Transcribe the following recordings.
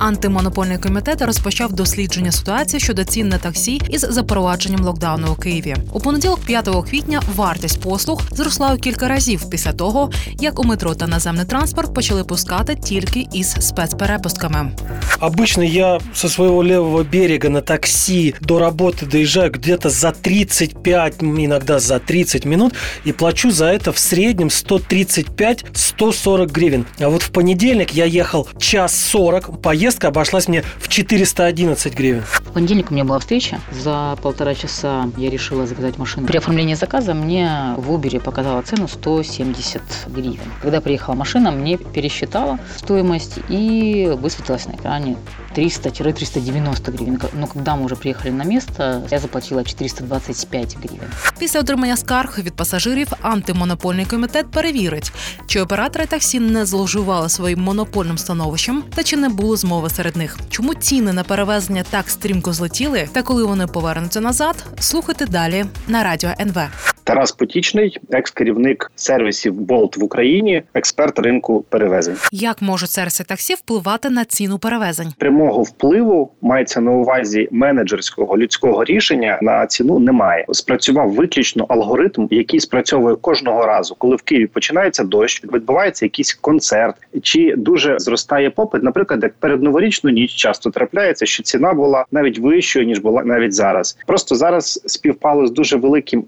Антимонопольний комітет розпочав дослідження ситуації щодо цін на таксі із запровадженням локдауну у Києві. У понеділок, 5 квітня, вартість послуг зросла у кілька разів після того, як у метро та наземний транспорт почали пускати тільки із спецперепустками. Обычно я со своего левого берега на такси до работы доезжаю где-то за 35, иногда за 30 минут и плачу за это в среднем 135-140 гривен. А вот в понедельник я ехал час 40, поездка обошлась мне в 411 гривен. В понедельник у меня была встреча. За полтора часа я решила заказать машину. При оформлении заказа мне в Uber показала цену 170 гривен. Когда приехала машина, мне пересчитала стоимость и высветилась на экране 300-390 гривен. Но когда мы уже приехали на место, я заплатила 425 гривен. Після отримання скарг від пасажирів антимонопольний комітет перевірить, чи оператори таксі не зловживали своїм монопольним становищем та чи не було змови серед них. Чому ціни на перевезення так стрімко злетіли, та коли вони повернуться назад, слухайте далі на радіо НВ. Тарас Потічний, екс-керівник сервісів Болт в Україні, експерт ринку перевезень. Як можуть сервіси таксі впливати на ціну перевезень? Прямого впливу мається на увазі менеджерського людського рішення на ціну немає. Спрацював виключно алгоритм, який спрацьовує кожного разу, коли в Києві починається дощ, відбувається якийсь концерт, чи дуже зростає попит. Наприклад, як перед новорічну ніч часто трапляється, що ціна була навіть вищою ніж була навіть зараз. Просто зараз співпало з дуже великим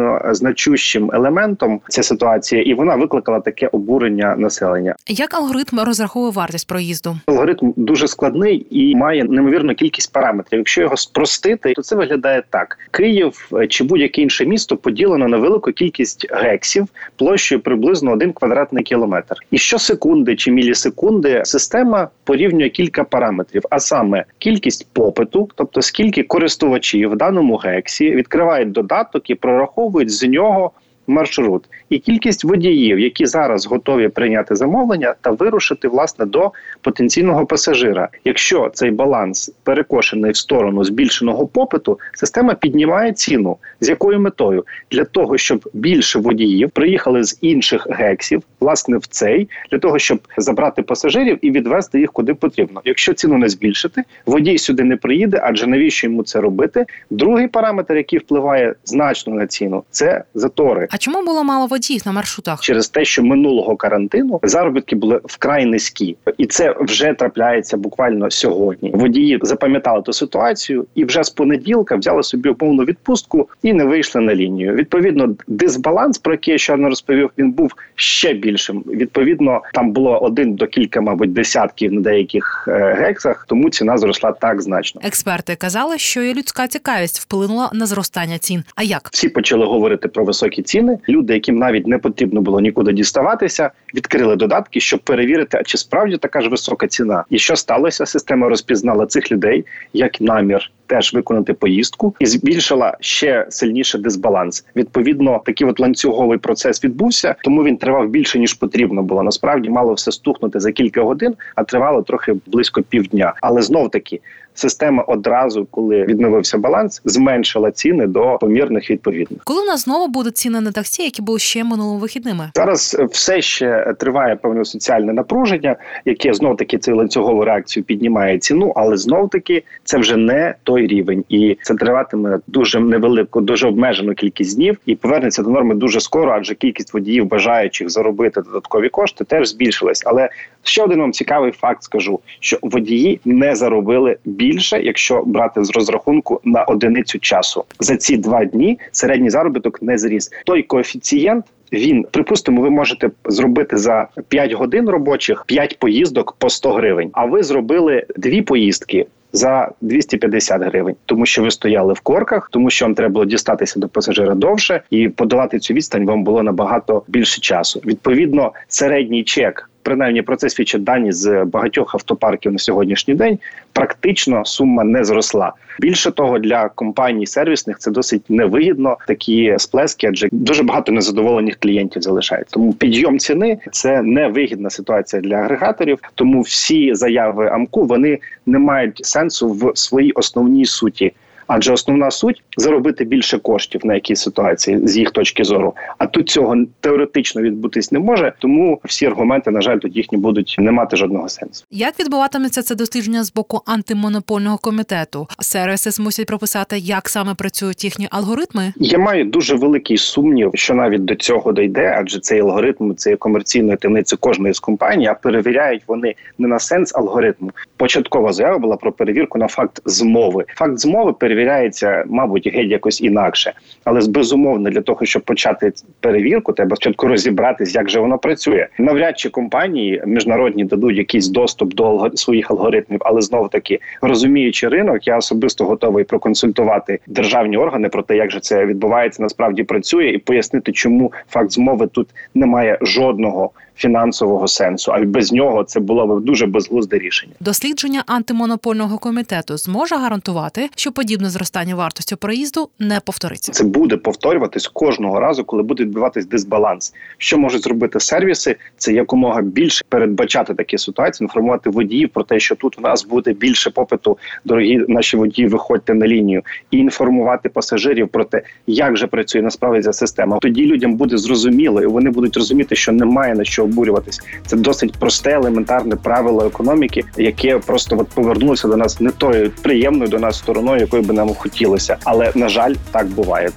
соціально значущим елементом ця ситуація, і вона викликала таке обурення населення. Як алгоритм розраховує вартість проїзду? Алгоритм дуже складний і має неймовірну кількість параметрів. Якщо його спростити, то це виглядає так: Київ е, чи будь-яке інше місто поділено на велику кількість гексів площею приблизно один квадратний кілометр. І щосекунди чи мілісекунди система порівнює кілька параметрів, а саме кількість попиту, тобто скільки користувачів в даному гексі відкривають додаток і прораховують з нього маршрут, і кількість водіїв, які зараз готові прийняти замовлення та вирушити власне до потенційного пасажира. Якщо цей баланс перекошений в сторону збільшеного попиту, система піднімає ціну. З якою метою для того, щоб більше водіїв приїхали з інших гексів, власне, в цей для того, щоб забрати пасажирів і відвести їх куди потрібно. Якщо ціну не збільшити, водій сюди не приїде, адже навіщо йому це робити? Другий параметр, який впливає значно на ціну, це затори. А чому було мало водіїв на маршрутах? Через те, що минулого карантину заробітки були вкрай низькі, і це вже трапляється буквально сьогодні. Водії запам'ятали ту ситуацію і вже з понеділка взяли собі повну відпустку і не вийшли на лінію. Відповідно, дисбаланс, про який я щойно розповів, він був ще більшим. Відповідно, там було один до кілька, мабуть, десятків на деяких е, гексах, тому ціна зросла так значно. Експерти казали, що і людська цікавість вплинула на зростання цін. А як всі почали говорити про високі ціни? Люди, яким навіть не потрібно було нікуди діставатися, відкрили додатки, щоб перевірити, а чи справді така ж висока ціна, і що сталося? Система розпізнала цих людей як намір. Теж виконати поїздку і збільшила ще сильніше дисбаланс. Відповідно, такий от ланцюговий процес відбувся, тому він тривав більше ніж потрібно було. Насправді мало все стухнути за кілька годин, а тривало трохи близько півдня. Але знов таки система одразу, коли відновився баланс, зменшила ціни до помірних відповідних. Коли у нас знову будуть ціни на таксі, які були ще минулими вихідними? Зараз все ще триває певне соціальне напруження, яке знов таки цю ланцюгову реакцію піднімає ціну, але знов таки це вже не той рівень, і це триватиме дуже невелику, дуже обмежену кількість днів і повернеться до норми дуже скоро, адже кількість водіїв, бажаючих заробити додаткові кошти, теж збільшилась. Але ще один вам цікавий факт скажу: що водії не заробили більше, якщо брати з розрахунку на одиницю часу за ці два дні. Середній заробіток не зріс. Той коефіцієнт. Він припустимо, ви можете зробити за 5 годин робочих 5 поїздок по 100 гривень. А ви зробили дві поїздки за 250 гривень, тому що ви стояли в корках, тому що вам треба було дістатися до пасажира довше і подолати цю відстань вам було набагато більше часу. Відповідно, середній чек. Принаймні про це свідчать дані з багатьох автопарків на сьогоднішній день. Практично сума не зросла. Більше того, для компаній сервісних це досить невигідно такі сплески, адже дуже багато незадоволених клієнтів залишається. Тому підйом ціни це невигідна ситуація для агрегаторів. Тому всі заяви АМКУ вони не мають сенсу в своїй основній суті Адже основна суть заробити більше коштів на якійсь ситуації з їх точки зору. А тут цього теоретично відбутись не може, тому всі аргументи, на жаль, тут їхні будуть не мати жодного сенсу. Як відбуватиметься це дослідження з боку антимонопольного комітету? Сервіси змусять прописати, як саме працюють їхні алгоритми. Я маю дуже великий сумнів, що навіть до цього дойде, адже цей алгоритм це є комерційною таємницею кожної з компаній, а перевіряють вони не на сенс алгоритму. Початкова заява була про перевірку на факт змови. Факт змови перевіряється, мабуть, геть якось інакше, але безумовно для того, щоб почати перевірку, треба спочатку розібратись, як же воно працює. Навряд чи компанії міжнародні дадуть якийсь доступ до своїх алгоритмів, але знову таки розуміючи ринок, я особисто готовий проконсультувати державні органи про те, як же це відбувається, насправді працює, і пояснити, чому факт змови тут не має жодного фінансового сенсу. А без нього це було б дуже безглузде рішення. Дослідження антимонопольного комітету зможе гарантувати, що подібне зростання вартості проїзду не повториться. Це буде повторюватись кожного разу, коли буде відбуватись дисбаланс. Що можуть зробити сервіси? Це якомога більше передбачати такі ситуації, інформувати водіїв про те, що тут у нас буде більше попиту. Дорогі наші водії, виходьте на лінію, і інформувати пасажирів про те, як же працює насправді ця система. Тоді людям буде зрозуміло, і вони будуть розуміти, що немає на що обурюватись. Це досить просте, елементарне правило економіки, яке просто от повернулося до нас не тою приємною до нас стороною, якою би нам хотілося. Але на жаль, так буває.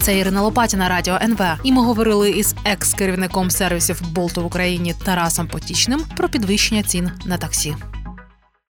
Це Ірина Лопатіна, радіо НВ. І ми говорили із екс-керівником сервісів Болту в Україні Тарасом Потічним про підвищення цін на таксі.